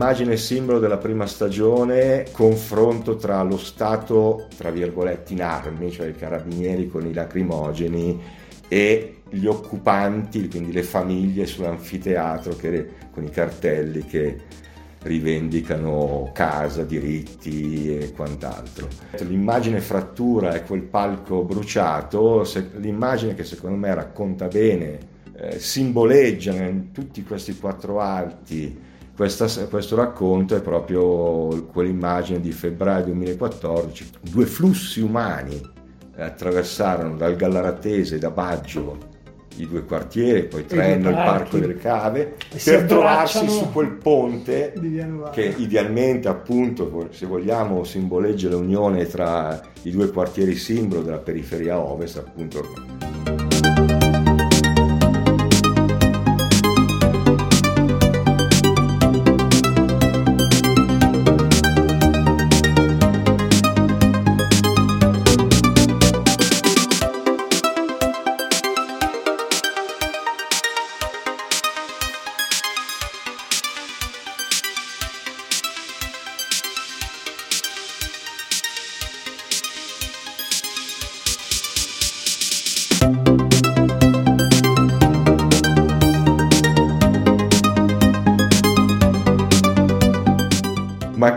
L'immagine simbolo della prima stagione, confronto tra lo Stato, tra virgolette, in armi, cioè i carabinieri con i lacrimogeni, e gli occupanti, quindi le famiglie sull'anfiteatro che, con i cartelli che rivendicano casa, diritti e quant'altro. L'immagine frattura e quel palco bruciato, l'immagine che secondo me racconta bene, eh, simboleggia in tutti questi quattro atti questa, questo racconto è proprio quell'immagine di febbraio 2014. Due flussi umani attraversarono dal Gallaratese, da Baggio, i due quartieri, poi Trenno, il Parco delle Cave, per trovarsi su quel ponte che idealmente appunto, se vogliamo, simboleggia l'unione tra i due quartieri simbolo della periferia ovest, appunto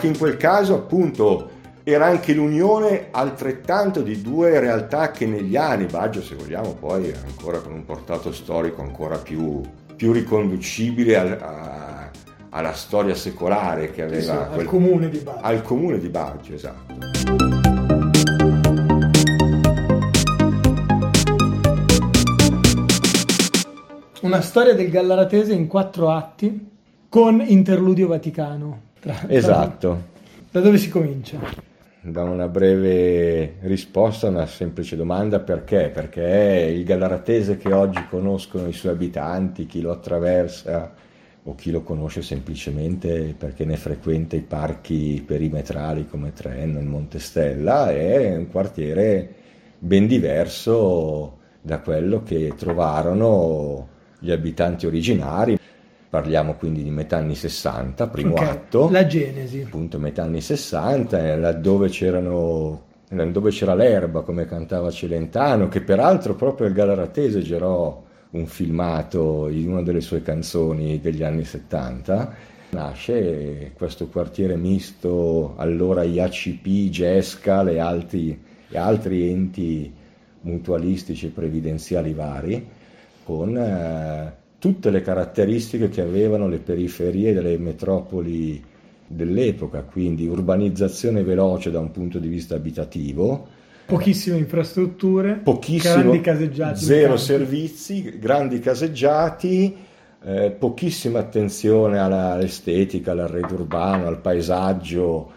che in quel caso appunto era anche l'unione altrettanto di due realtà che negli anni, Baggio se vogliamo poi ancora con un portato storico ancora più, più riconducibile al, a, alla storia secolare che aveva... Sì, quel, al comune di Baggio. Al comune di Baggio, esatto. Una storia del Gallaratese in quattro atti con interludio vaticano. Tra, esatto. Da dove si comincia? Da una breve risposta a una semplice domanda perché? Perché il Gallaratese che oggi conoscono i suoi abitanti, chi lo attraversa o chi lo conosce semplicemente perché ne frequenta i parchi perimetrali come Trenno e Montestella, è un quartiere ben diverso da quello che trovarono gli abitanti originari. Parliamo quindi di metà anni 60, primo okay. atto. La genesi. Appunto, metà anni 60, laddove c'erano dove c'era l'erba, come cantava Celentano, che peraltro proprio il Galaratese girò un filmato in una delle sue canzoni degli anni 70. Nasce questo quartiere misto, allora IACP, GESCAL e altri, e altri enti mutualistici e previdenziali vari, con eh, tutte le caratteristiche che avevano le periferie delle metropoli dell'epoca, quindi urbanizzazione veloce da un punto di vista abitativo. Pochissime infrastrutture, grandi caseggiati. Zero servizi, grandi caseggiati, eh, pochissima attenzione all'estetica, all'arredo urbano, al paesaggio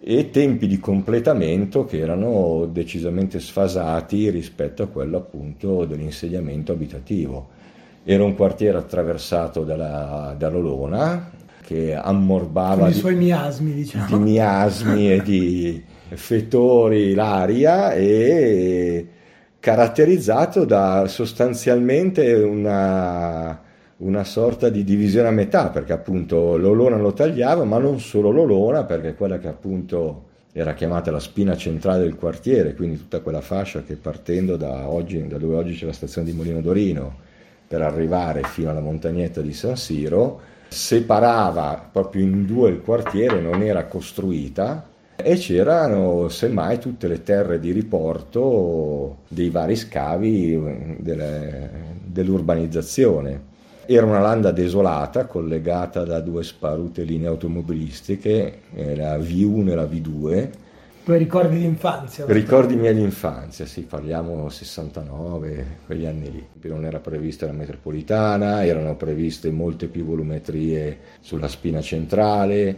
e tempi di completamento che erano decisamente sfasati rispetto a quello appunto dell'insediamento abitativo. Era un quartiere attraversato dalla, dall'Olona che ammorbava Con i suoi miasmi, diciamo. di miasmi e di fettori l'aria e caratterizzato da sostanzialmente una, una sorta di divisione a metà, perché appunto l'Olona lo tagliava, ma non solo l'Olona, perché quella che appunto era chiamata la spina centrale del quartiere, quindi tutta quella fascia che partendo da, oggi, da dove oggi c'è la stazione di Molino d'Orino per arrivare fino alla montagnetta di San Siro, separava proprio in due il quartiere, non era costruita e c'erano semmai tutte le terre di riporto dei vari scavi delle, dell'urbanizzazione. Era una landa desolata collegata da due sparute linee automobilistiche, la V1 e la V2, Tuoi ricordi di infanzia? Ricordi miei di infanzia, sì, parliamo 69, quegli anni lì. Non era prevista la metropolitana, erano previste molte più volumetrie sulla spina centrale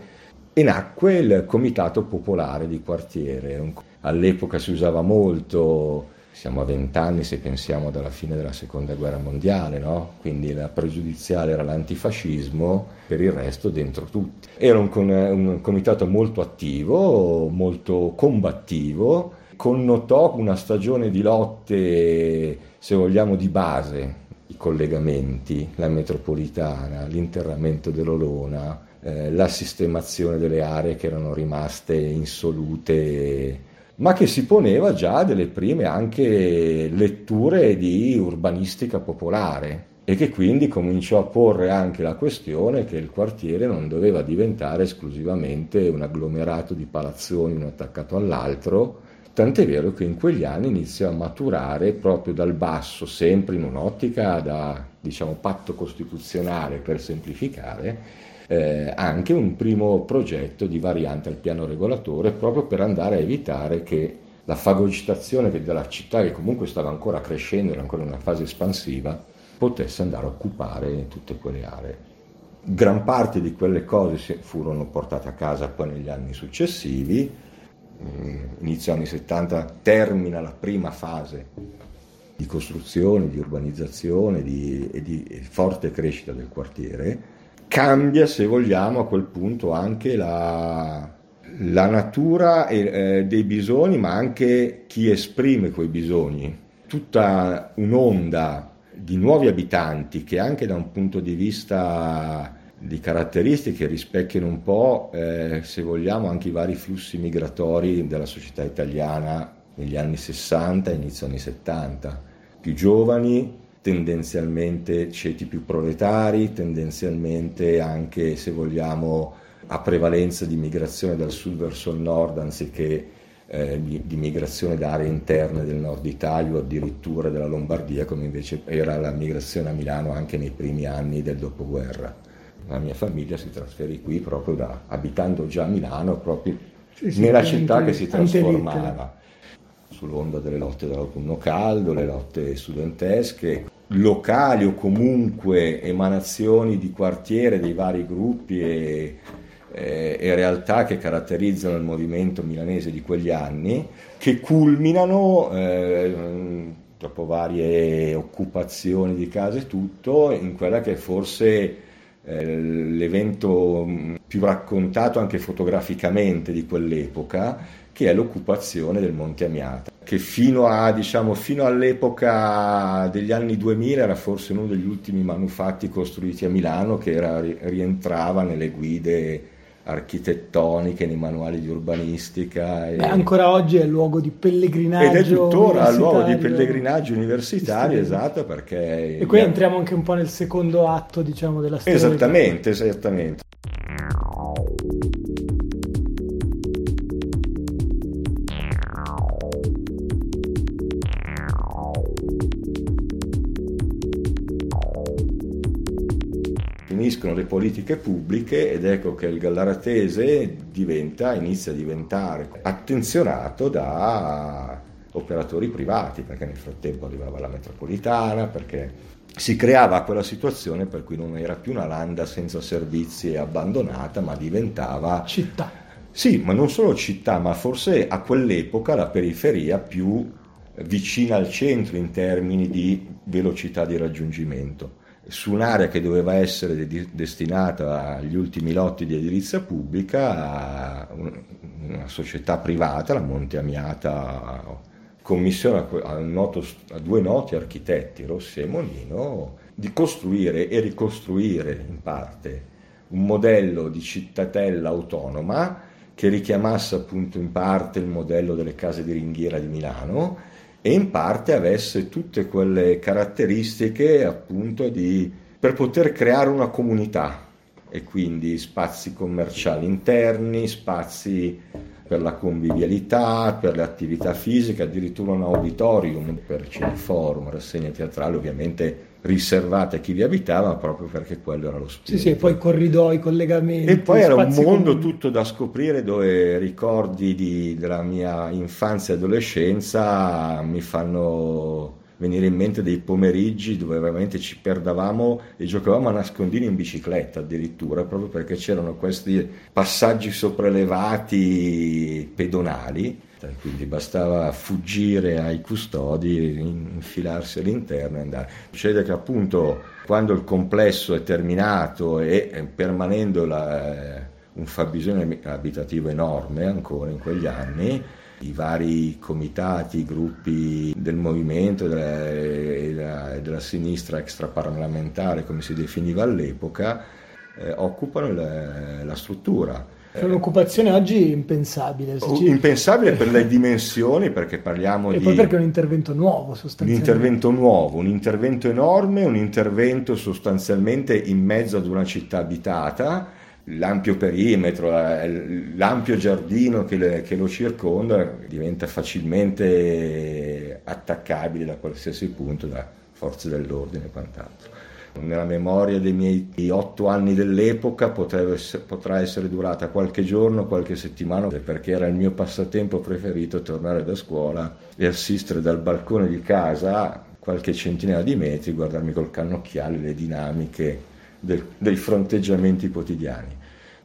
e nacque il Comitato Popolare di Quartiere. All'epoca si usava molto siamo a vent'anni se pensiamo dalla fine della seconda guerra mondiale, no? quindi la pregiudiziale era l'antifascismo, per il resto dentro tutti. Era un, un comitato molto attivo, molto combattivo, connotò una stagione di lotte, se vogliamo, di base, i collegamenti, la metropolitana, l'interramento dell'Olona, eh, la sistemazione delle aree che erano rimaste insolute ma che si poneva già delle prime anche letture di urbanistica popolare e che quindi cominciò a porre anche la questione che il quartiere non doveva diventare esclusivamente un agglomerato di palazzoni uno attaccato all'altro, tant'è vero che in quegli anni iniziò a maturare proprio dal basso, sempre in un'ottica da diciamo patto costituzionale per semplificare, eh, anche un primo progetto di variante al piano regolatore proprio per andare a evitare che la fagocitazione della città, che comunque stava ancora crescendo, era ancora in una fase espansiva, potesse andare a occupare tutte quelle aree. Gran parte di quelle cose furono portate a casa poi negli anni successivi, mm, inizio anni 70 termina la prima fase di costruzione, di urbanizzazione di, e di forte crescita del quartiere cambia, se vogliamo, a quel punto anche la, la natura eh, dei bisogni, ma anche chi esprime quei bisogni. Tutta un'onda di nuovi abitanti che anche da un punto di vista di caratteristiche rispecchiano un po', eh, se vogliamo, anche i vari flussi migratori della società italiana negli anni 60 e inizio anni 70. Più giovani, tendenzialmente ceti più proletari, tendenzialmente anche, se vogliamo, a prevalenza di migrazione dal sud verso il nord anziché eh, di migrazione da aree interne del nord Italia o addirittura della Lombardia, come invece era la migrazione a Milano anche nei primi anni del dopoguerra. La mia famiglia si trasferì qui proprio da, abitando già a Milano, proprio sì, sì, nella città che si trasformava sull'onda delle lotte dell'autunno caldo, le lotte studentesche, locali o comunque emanazioni di quartiere dei vari gruppi e, e, e, realtà che caratterizzano il movimento milanese di quegli anni, che culminano eh, dopo varie occupazioni di case e tutto in quella che forse eh, l'evento più raccontato anche fotograficamente di quell'epoca, che è l'occupazione del Monte Amiata, che fino, a, diciamo, fino all'epoca degli anni 2000 era forse uno degli ultimi manufatti costruiti a Milano che era, rientrava nelle guide architettoniche, nei manuali di urbanistica. E... Beh, ancora oggi è luogo di pellegrinaggio. Ed è tuttora luogo di pellegrinaggio universitario, esatto, perché... E qui entriamo anche un po' nel secondo atto, diciamo, della storia. Esattamente, esattamente. Finiscono le politiche pubbliche ed ecco che il gallaratese diventa, inizia a diventare attenzionato da operatori privati, perché nel frattempo arrivava la metropolitana, perché si creava quella situazione per cui non era più una landa senza servizi e abbandonata, ma diventava città. Sì, ma non solo città, ma forse a quell'epoca la periferia più vicina al centro in termini di velocità di raggiungimento su un'area che doveva essere de- destinata agli ultimi lotti di edilizia pubblica a una società privata, la Monte Amiata, commissiona a, noto, a due noti architetti, Rossi e Monino, di costruire e ricostruire in parte un modello di cittadella autonoma che richiamasse appunto in parte il modello delle case di ringhiera di Milano e in parte avesse tutte quelle caratteristiche appunto di, per poter creare una comunità e quindi spazi commerciali interni, spazi per la convivialità, per le attività fisiche, addirittura un auditorium per cineforum, rassegna teatrale ovviamente riservate a chi vi abitava proprio perché quello era lo spirito. Sì, sì, poi corridoi, collegamenti. E poi era un mondo comuni. tutto da scoprire dove ricordi di, della mia infanzia e adolescenza mi fanno venire in mente dei pomeriggi dove veramente ci perdavamo e giocavamo a nascondini in bicicletta addirittura, proprio perché c'erano questi passaggi sopraelevati pedonali, quindi bastava fuggire ai custodi, infilarsi all'interno e andare. Succede che appunto quando il complesso è terminato e permanendo la, un fabbisogno abitativo enorme ancora in quegli anni, i vari comitati, i gruppi del movimento e della, della, sinistra extraparlamentare, come si definiva all'epoca, eh, occupano la, la struttura. È un'occupazione oggi impensabile. Ci... Impensabile per le dimensioni, perché parliamo e di... E poi perché è un intervento nuovo sostanzialmente. Un intervento nuovo, un intervento enorme, un intervento sostanzialmente in mezzo ad una città abitata, l'ampio perimetro, l'ampio giardino che, le, che, lo circonda diventa facilmente attaccabile da qualsiasi punto da forze dell'ordine e quant'altro. Nella memoria dei miei otto anni dell'epoca essere, potrà essere durata qualche giorno, qualche settimana, perché era il mio passatempo preferito tornare da scuola e assistere dal balcone di casa qualche centinaia di metri, guardarmi col cannocchiale le dinamiche del, dei fronteggiamenti quotidiani.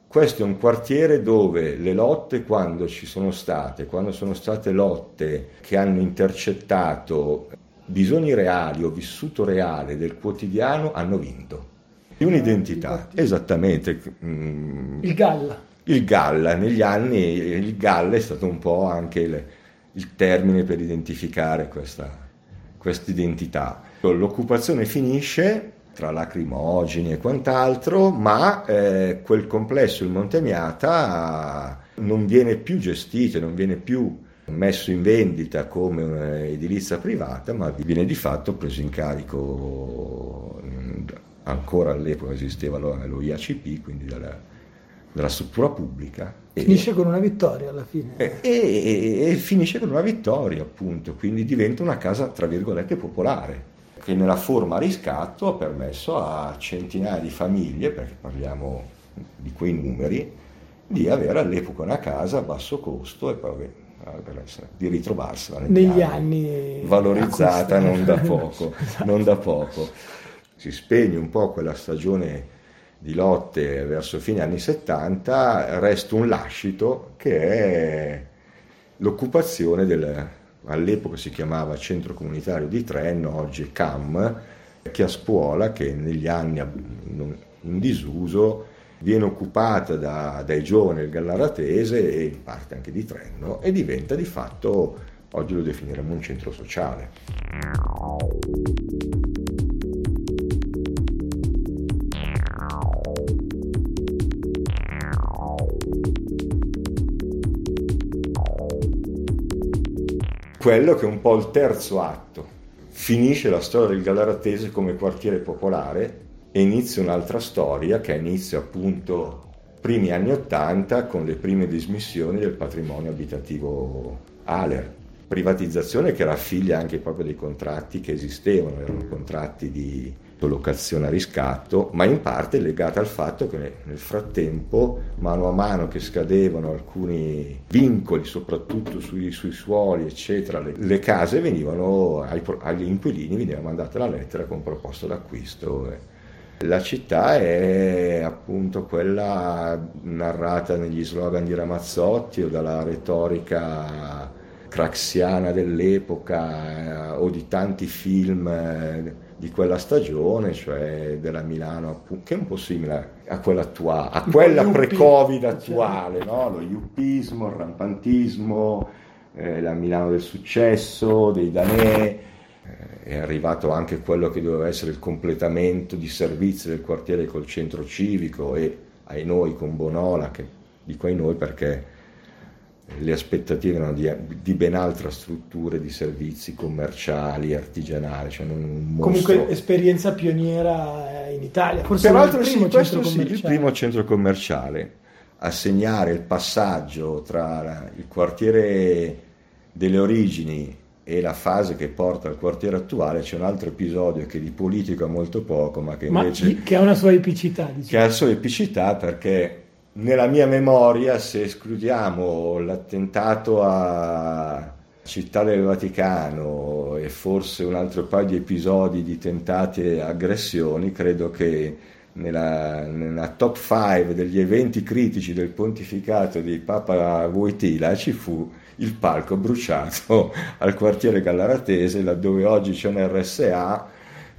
Questo è un quartiere dove le lotte, quando ci sono state, quando sono state lotte che hanno intercettato bisogni reali o vissuto reale del quotidiano, hanno vinto. Un'identità, esattamente. Mm, il Galla. Il Galla, negli anni il Galla è stato un po' anche il, il termine per identificare questa identità. L'occupazione finisce tra lacrimogeni e quant'altro, ma eh, quel complesso, il Monte Amiata, non viene più gestito, non viene più messo in vendita come un'edilizia privata, ma viene di fatto preso in carico, ancora all'epoca esisteva lo, lo IACP, quindi dalla, dalla struttura pubblica. Finisce e, con una vittoria alla fine. E, e, e finisce con una vittoria, appunto, quindi diventa una casa, tra virgolette, popolare che nella forma riscatto ha permesso a centinaia di famiglie, perché parliamo di quei numeri, di avere all'epoca una casa a basso costo e poi eh, di ritrovarsela negli, anni, anni valorizzata non da, poco, esatto. non da poco. Si spegne un po' quella stagione di lotte verso fine anni 70, resta un lascito che è l'occupazione del, all'epoca si chiamava Centro Comunitario di Trenno, oggi CAM, che a scuola, che negli anni in disuso, viene occupata da, dai giovani del Gallaratese e in parte anche di Trenno e diventa di fatto, oggi lo definiremo un centro sociale. Quello che è un po' il terzo atto. Finisce la storia del Galaratese come quartiere popolare e inizia un'altra storia che inizia appunto primi anni Ottanta con le prime dismissioni del patrimonio abitativo ALER. Privatizzazione che era figlia anche proprio dei contratti che esistevano, erano contratti di locazione a riscatto, ma in parte legata al fatto che nel frattempo, mano a mano che scadevano alcuni vincoli, soprattutto sui, sui suoli, eccetera, le, le case venivano, ai, agli inquilini veniva mandata la lettera con proposta d'acquisto. La città è appunto quella narrata negli slogan di Ramazzotti o dalla retorica craxiana dell'epoca eh, o di tanti film eh, di quella stagione, cioè della Milano, che è un po' simile a quella attuale, a quella pre-Covid attuale, no? lo yuppismo, il rampantismo, eh, la Milano del successo, dei danè, eh, è arrivato anche quello che doveva essere il completamento di servizi del quartiere col centro civico e ai noi con Bonola, che dico ai noi perché le aspettative erano di, di, ben altra struttura di servizi commerciali, artigianali. Cioè Comunque esperienza pioniera in Italia, forse Peraltro il primo, sì, centro sì, il primo centro commerciale. a segnare il passaggio tra il quartiere delle origini e la fase che porta al quartiere attuale c'è un altro episodio che di politico ha molto poco ma che invece ma che ha una sua epicità diciamo. che ha la sua epicità perché nella mia memoria se escludiamo l'attentato a Città del Vaticano e forse un altro paio di episodi di tentate aggressioni credo che nella, nella, top 5 degli eventi critici del pontificato di Papa Wojtyla ci fu il palco bruciato al quartiere Gallaratese, laddove oggi c'è un RSA,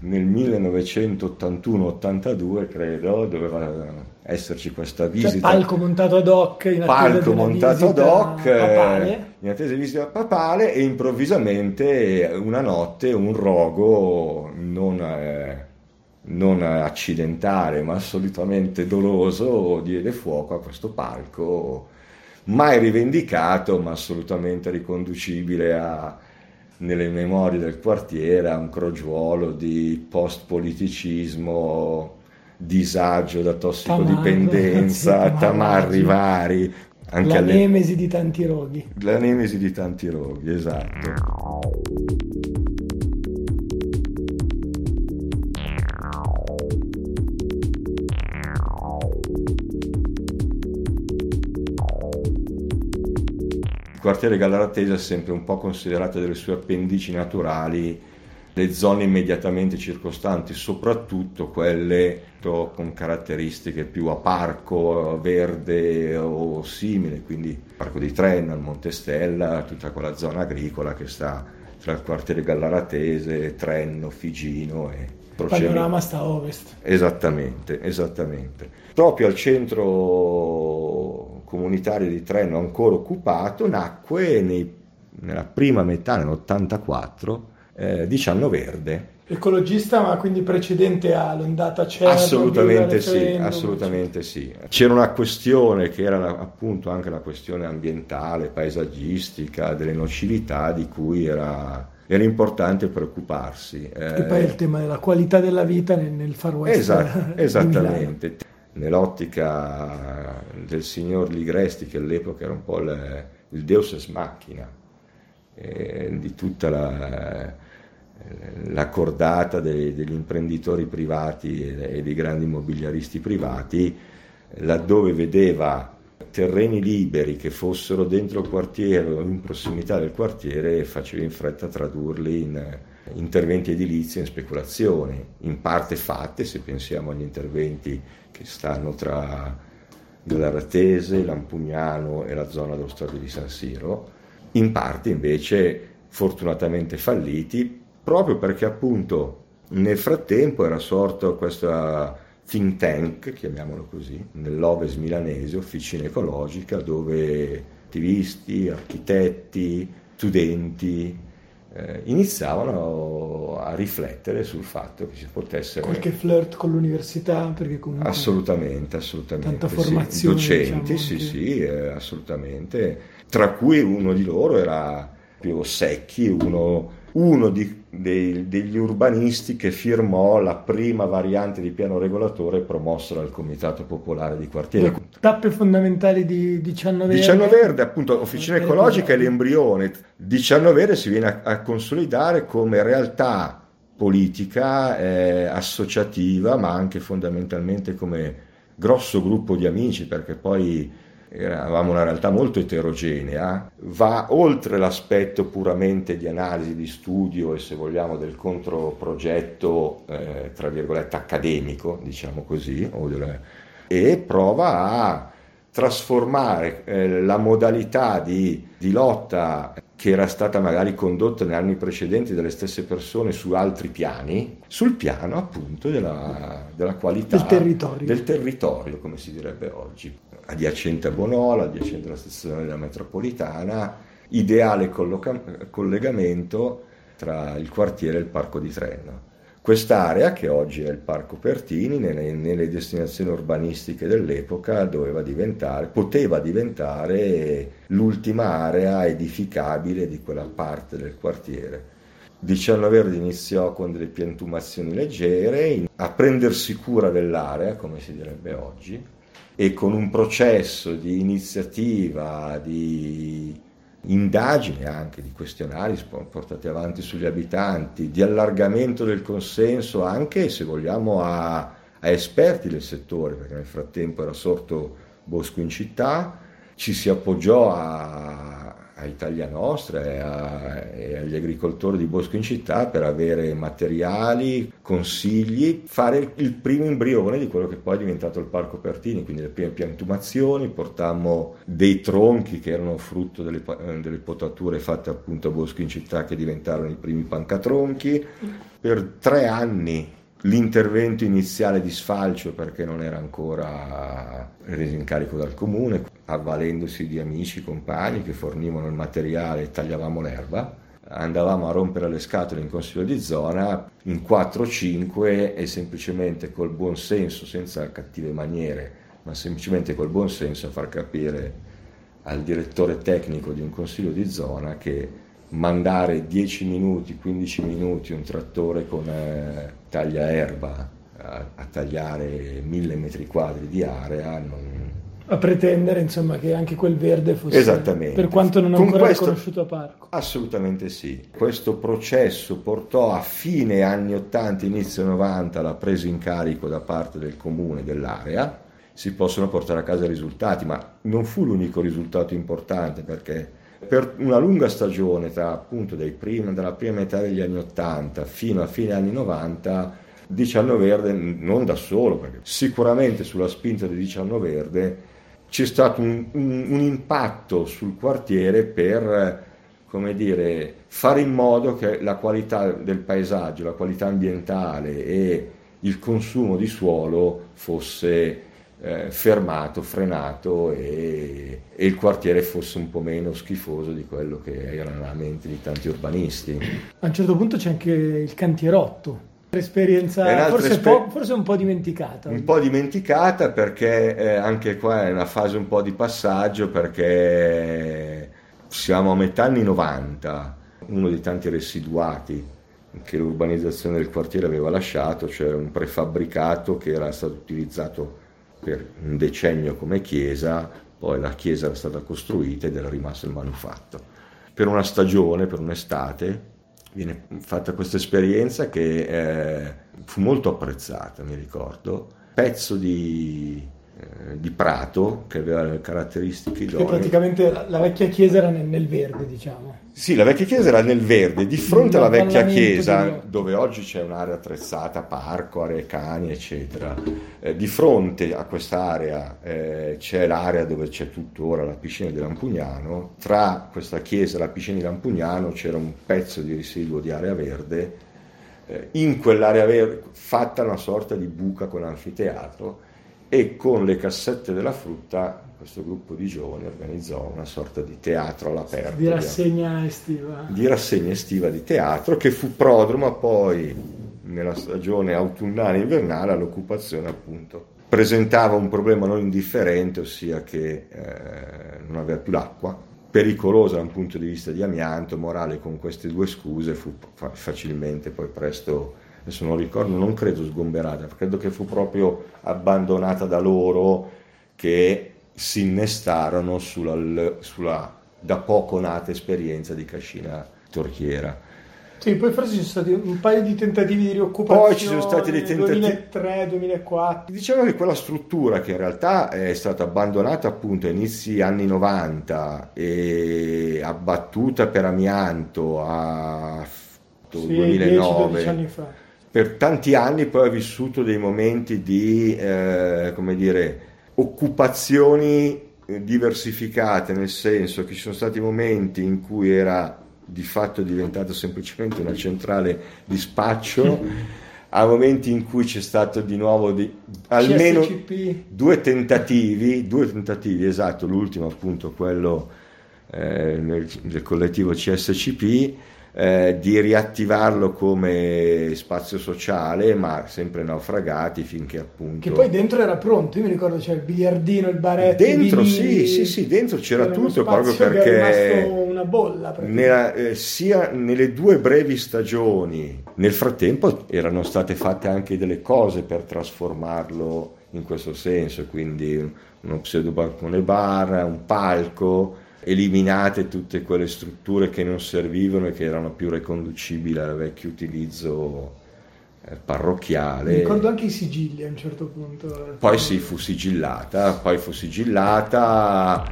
nel 1981-82 credo, doveva esserci questa cioè, visita. Cioè, palco montato ad hoc in palco montato ad hoc papale. in attesa di visita papale e improvvisamente una notte un rogo non... Eh, non accidentale ma assolutamente doloso diede fuoco a questo palco mai rivendicato ma assolutamente riconducibile a, nelle memorie del quartiere a un crogiuolo di post-politicismo, disagio da tossicodipendenza, tamarri vari. Anche la alle... nemesi di tanti roghi. La nemesi di tanti roghi, esatto. Il quartiere Gallaratese è sempre un po' considerato delle sue appendici naturali le zone immediatamente circostanti, soprattutto quelle con caratteristiche più a parco, verde o simile, quindi il parco di Trenno, il Monte Stella, tutta quella zona agricola che sta tra il quartiere Gallaratese, Trenno, Figino e il panorama sta a ovest. Esattamente, esattamente. Proprio al centro comunitario di Treno ancora occupato, nacque nei, nella prima metà, nell'84, eh, Dicianno Verde. Ecologista, ma quindi precedente all'ondata CER? Assolutamente sì, assolutamente sì. C'era una questione che era appunto anche la questione ambientale, paesaggistica, delle nocività di cui era era importante preoccuparsi. E poi il tema della qualità della vita nel, nel Far West. Esatto, esattamente nell'ottica del signor Ligresti, che all'epoca era un po' il, il deus ex machina eh, di tutta la, la cordata dei, degli imprenditori privati e, dei grandi immobiliaristi privati, laddove vedeva terreni liberi che fossero dentro il quartiere o in prossimità del quartiere faceva in fretta tradurli in interventi edilizi e in speculazioni, in parte fatte se pensiamo agli interventi che stanno tra Glaratese, Lampugnano e la zona dello stadio di San Siro, in parte invece fortunatamente falliti, proprio perché appunto nel frattempo era sorto questa think tank, chiamiamolo così, nell'Oves milanese, Officina Ecologica, dove attivisti, architetti, studenti, eh, iniziavano a riflettere sul fatto che si potesse... Qualche flirt con l'università, perché comunque... Assolutamente, assolutamente. Tanta formazione. Sì. Docenti, diciamo, sì, che... sì, eh, assolutamente. Tra cui uno di loro era più Secchi, uno uno di, dei, degli urbanisti che firmò la prima variante di piano regolatore promossa dal Comitato Popolare di Quartiere. Le tappe fondamentali di Dicianno Verde. Dicianno Verde, appunto, Officina Ecologica è l'embrione. Dicianno Verde si viene a, a consolidare come realtà politica, eh, associativa, ma anche fondamentalmente come grosso gruppo di amici, perché poi eravamo una realtà molto eterogenea, va oltre l'aspetto puramente di analisi, di studio e se vogliamo del controprogetto, eh, tra virgolette, accademico, diciamo così, e prova a trasformare eh, la modalità di, di, lotta che era stata magari condotta negli anni precedenti dalle stesse persone su altri piani, sul piano appunto della, della qualità del territorio. del territorio, come si direbbe oggi adiacente a Bonola, adiacente alla stazione della metropolitana, ideale colloca- collegamento tra il quartiere e il parco di Trenno. Quest'area, che oggi è il Parco Pertini, nelle, nelle destinazioni urbanistiche dell'epoca diventare, poteva diventare l'ultima area edificabile di quella parte del quartiere. Dicianno Verde iniziò con delle piantumazioni leggere, a prendersi cura dell'area, come si direbbe oggi, e con un processo di iniziativa, di indagine anche di questionari portati avanti sugli abitanti, di allargamento del consenso anche se vogliamo a, a esperti del settore, perché nel frattempo era sorto Bosco in città, ci si appoggiò a, a Italia Nostra e, a, e, agli agricoltori di Bosco in Città per avere materiali, consigli, fare il primo imbrione di quello che poi è diventato il Parco Pertini, quindi le prime piantumazioni, portammo dei tronchi che erano frutto delle, delle potature fatte appunto a Bosco in Città che diventarono i primi pancatronchi. Per tre anni l'intervento iniziale di sfalcio perché non era ancora reso in carico dal comune, avvalendosi di amici, compagni che fornivano il materiale e tagliavamo l'erba. Andavamo a rompere le scatole in consiglio di zona in 4-5 e semplicemente col buon senso, senza cattive maniere, ma semplicemente col buon senso a far capire al direttore tecnico di un consiglio di zona che mandare 10 minuti, 15 minuti un trattore con eh, taglia erba a, a, tagliare mille metri quadri di area non... a pretendere insomma che anche quel verde fosse esattamente. per quanto non ancora questo, riconosciuto a parco. Assolutamente sì. Questo processo portò a fine anni 80 inizio 90 la presa in carico da parte del comune dell'area. Si possono portare a casa i risultati ma non fu l'unico risultato importante perché per una lunga stagione, tra appunto primi, dalla prima metà degli anni 80 fino a fine anni 90, Dicianno Verde, non da solo, perché sicuramente sulla spinta di Dicianno Verde c'è stato un, un, un impatto sul quartiere per come dire, fare in modo che la qualità del paesaggio, la qualità ambientale e il consumo di suolo fosse eh, fermato, frenato e, e, il quartiere fosse un po' meno schifoso di quello che era nella mente di tanti urbanisti. A un certo punto c'è anche il cantierotto. Esperienza forse, esper- po', forse, un po' dimenticata. Un po' dimenticata perché eh, anche qua è una fase un po' di passaggio perché siamo a metà anni 90, uno dei tanti residuati che l'urbanizzazione del quartiere aveva lasciato, cioè un prefabbricato che era stato utilizzato per un decennio come chiesa, poi la chiesa era stata costruita ed era rimasto il manufatto. Per una stagione, per un'estate, viene fatta questa esperienza che eh, fu molto apprezzata, mi ricordo. Pezzo di di prato che aveva le caratteristiche idonee. Che praticamente la vecchia chiesa era nel, nel, verde, diciamo. Sì, la vecchia chiesa era nel verde, di fronte alla vecchia chiesa, dove oggi c'è un'area attrezzata, parco, aree cani, eccetera. Eh, di fronte a quest'area eh, c'è l'area dove c'è tuttora la piscina di Lampugnano. Tra questa chiesa e la piscina di Lampugnano c'era un pezzo di residuo di area verde. Eh, in quell'area verde, fatta una sorta di buca con anfiteatro e con le cassette della frutta questo gruppo di giovani organizzò una sorta di teatro all'aperto. Di rassegna estiva. Di rassegna estiva di teatro che fu prodromo poi nella stagione autunnale e invernale all'occupazione appunto. Presentava un problema non indifferente, ossia che eh, non aveva più l'acqua, pericolosa da un punto di vista di amianto, morale con queste due scuse fu facilmente poi presto adesso non ricordo, non credo sgomberata, credo che fu proprio abbandonata da loro che si innestarono sulla, sulla da poco nata esperienza di Cascina Torchiera. Sì, poi forse ci sono stati un paio di tentativi di rioccupazione. Poi ci sono stati dei tentativi. 2003, 2004. Diciamo che quella struttura che in realtà è stata abbandonata appunto a inizi anni 90 e abbattuta per amianto a sì, 2009. 10, anni fa per tanti anni poi ha vissuto dei momenti di, eh, come dire, occupazioni eh, diversificate, nel senso che ci sono stati momenti in cui era di fatto diventato semplicemente una centrale di spaccio, a momenti in cui c'è stato di nuovo di, almeno due tentativi, due tentativi, esatto, l'ultimo appunto quello eh, del collettivo CSCP, eh, di riattivarlo come spazio sociale, ma sempre naufragati finché appunto... Che poi dentro era pronto, io mi ricordo c'era il biliardino, il baretto. Dentro sì, sì, sì, dentro c'era tutto proprio perché... una bolla. Nella, eh, sia nelle due brevi stagioni, nel frattempo erano state fatte anche delle cose per trasformarlo in questo senso, quindi uno pseudo balcone bar, un palco, eliminate tutte quelle strutture che non servivano e che erano più riconducibili al vecchio utilizzo eh, parrocchiale. Mi ricordo anche i sigilli a un certo punto. Poi sì, fu sigillata, poi fu sigillata.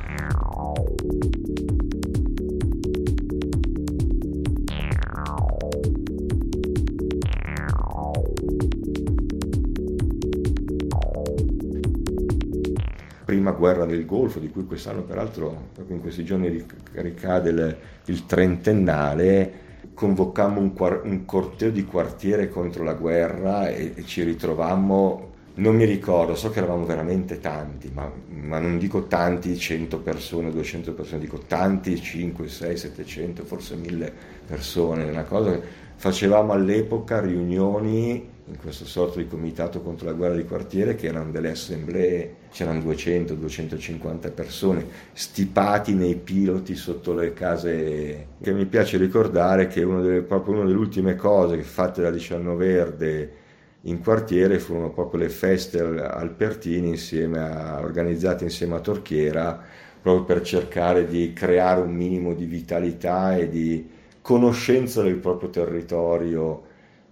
Prima guerra del Golfo, di cui quest'anno peraltro, proprio in questi giorni ricade il, il trentennale, convocammo un, un, corteo di quartiere contro la guerra e, e, ci ritrovammo, non mi ricordo, so che eravamo veramente tanti, ma, ma, non dico tanti, 100 persone, 200 persone, dico tanti, 5, 6, 700, forse 1000 persone, una cosa che facevamo all'epoca riunioni in questo sorto di comitato contro la guerra di quartiere che erano delle assemblee, c'erano 200-250 persone stipati nei piloti sotto le case. Che mi piace ricordare che una delle, proprio una delle ultime cose fatte da Liciano Verde in quartiere furono proprio le feste alpertine insieme a, organizzate insieme a Torchiera proprio per cercare di creare un minimo di vitalità e di conoscenza del proprio territorio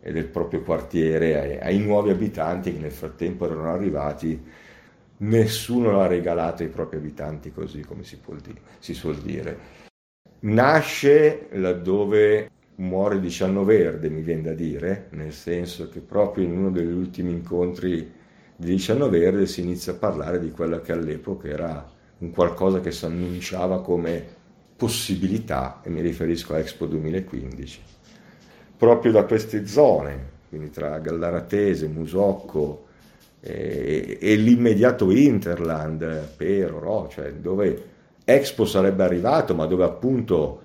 e del proprio quartiere ai, ai, nuovi abitanti che nel frattempo erano arrivati. Nessuno l'ha regalato ai propri abitanti così come si, dire, si suol dire. Nasce laddove muore Dicianno Verde, mi viene da dire, nel senso che proprio in uno degli ultimi incontri di Dicianno Verde si inizia a parlare di quella che all'epoca era un qualcosa che si annunciava come possibilità, e mi riferisco a Expo 2015 proprio da queste zone, quindi tra Gallaratese, Musocco e, e l'immediato Interland, Pero, Ro, cioè dove Expo sarebbe arrivato, ma dove appunto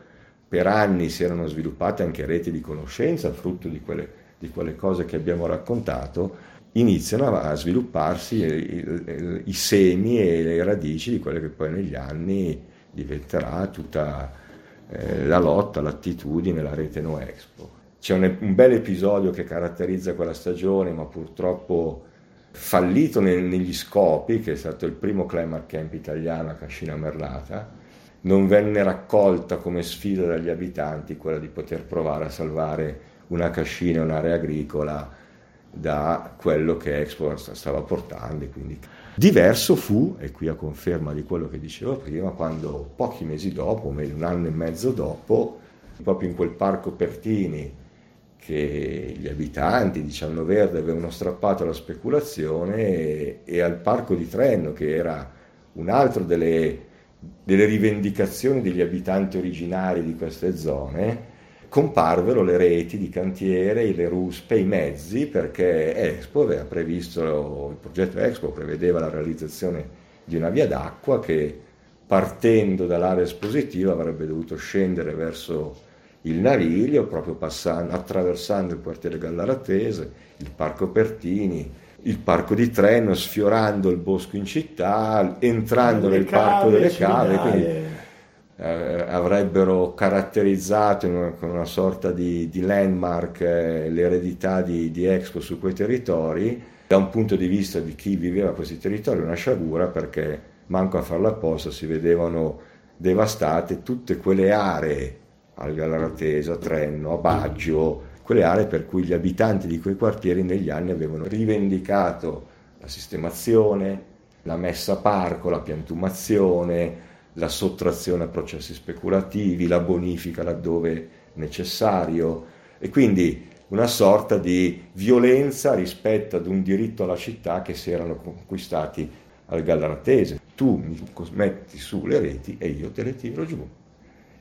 per anni si erano sviluppate anche reti di conoscenza, frutto di quelle, di quelle cose che abbiamo raccontato, iniziano a svilupparsi i, i, i, semi e le radici di quelle che poi negli anni diventerà tutta eh, la lotta, l'attitudine, la rete No Expo. C'è un, un bel episodio che caratterizza quella stagione, ma purtroppo fallito nel, negli scopi, che è stato il primo climate camp italiano a Cascina Merlata, non venne raccolta come sfida dagli abitanti quella di poter provare a salvare una cascina, un'area agricola da quello che Expo stava portando. Quindi. Diverso fu, e qui a conferma di quello che dicevo prima, quando pochi mesi dopo, un anno e mezzo dopo, proprio in quel parco Pertini, che gli abitanti di Ciano Verde avevano strappato alla speculazione e, e al parco di Trenno, che era un'altra delle, delle rivendicazioni degli abitanti originari di queste zone, comparvero le reti di cantiere, le ruspe, i mezzi, perché Expo aveva previsto, il progetto Expo prevedeva la realizzazione di una via d'acqua che partendo dall'area espositiva avrebbe dovuto scendere verso il Naviglio, proprio passando, attraversando il quartiere Gallaratese, il Parco Pertini, il Parco di Treno, sfiorando il bosco in città, entrando nel cave, Parco delle Cave, quindi eh, avrebbero caratterizzato con una sorta di, di landmark eh, l'eredità di, di Expo su quei territori. Da un punto di vista di chi viveva questi territori, una sciagura perché manco a farla apposta si vedevano devastate tutte quelle aree al Gallaratese, a Trenno, a Baggio, quelle aree per cui gli abitanti di quei quartieri negli anni avevano rivendicato la sistemazione, la messa a parco, la piantumazione, la sottrazione a processi speculativi, la bonifica laddove necessario e quindi una sorta di violenza rispetto ad un diritto alla città che si erano conquistati al Gallaratese. Tu mi metti su le reti e io te le tiro giù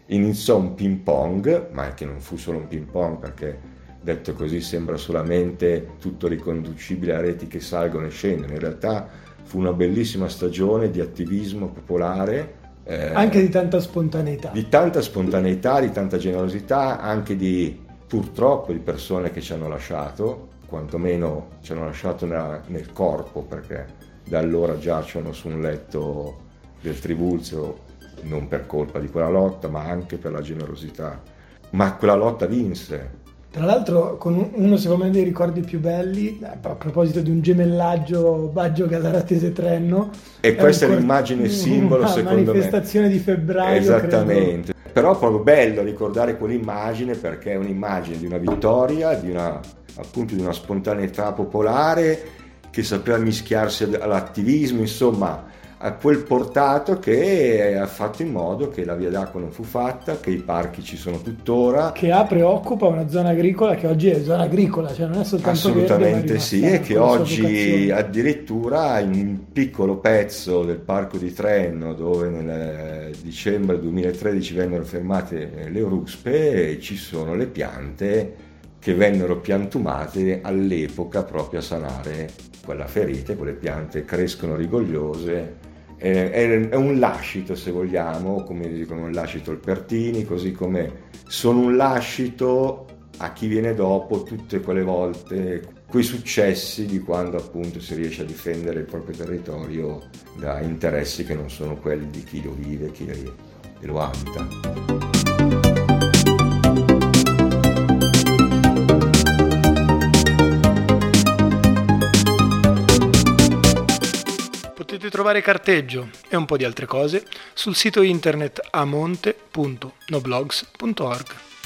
iniziò un ping pong, ma che non fu solo un ping pong perché detto così sembra solamente tutto riconducibile a reti che salgono e scendono, in realtà fu una bellissima stagione di attivismo popolare. Eh, anche di tanta spontaneità. Di tanta spontaneità, di tanta generosità, anche di purtroppo di persone che ci hanno lasciato, quantomeno ci hanno lasciato nella, nel corpo perché da allora giacciono su un letto del Tribuzio non per colpa di quella lotta, ma anche per la generosità. Ma quella lotta vinse, Tra l'altro, con uno secondo me dei ricordi più belli, a proposito di un gemellaggio Baggio Gallaratese Trenno. E questa è, l'immagine simbolo, secondo me. manifestazione di febbraio. Esattamente. Credo. Però è proprio bello ricordare quell'immagine perché è un'immagine di una vittoria, di una, appunto di una spontaneità popolare che sapeva mischiarsi all'attivismo, insomma a quel portato che ha fatto in modo che la via d'acqua non fu fatta, che i parchi ci sono tuttora. Che apre e occupa una zona agricola che oggi è zona agricola, cioè non è soltanto Assolutamente verde, sì, e che oggi addirittura in un piccolo pezzo del parco di Trenno, dove nel dicembre 2013 vennero fermate le ruspe, ci sono le piante che vennero piantumate all'epoca proprio a sanare quella ferita, quelle piante crescono rigogliose è, un lascito se vogliamo, come dicono il lascito Alpertini, così come sono un lascito a chi viene dopo tutte quelle volte quei successi di quando appunto si riesce a difendere il proprio territorio da interessi che non sono quelli di chi lo vive, chi lo abita. Potete trovare carteggio e un po' di altre cose sul sito internet amonte.noblogs.org.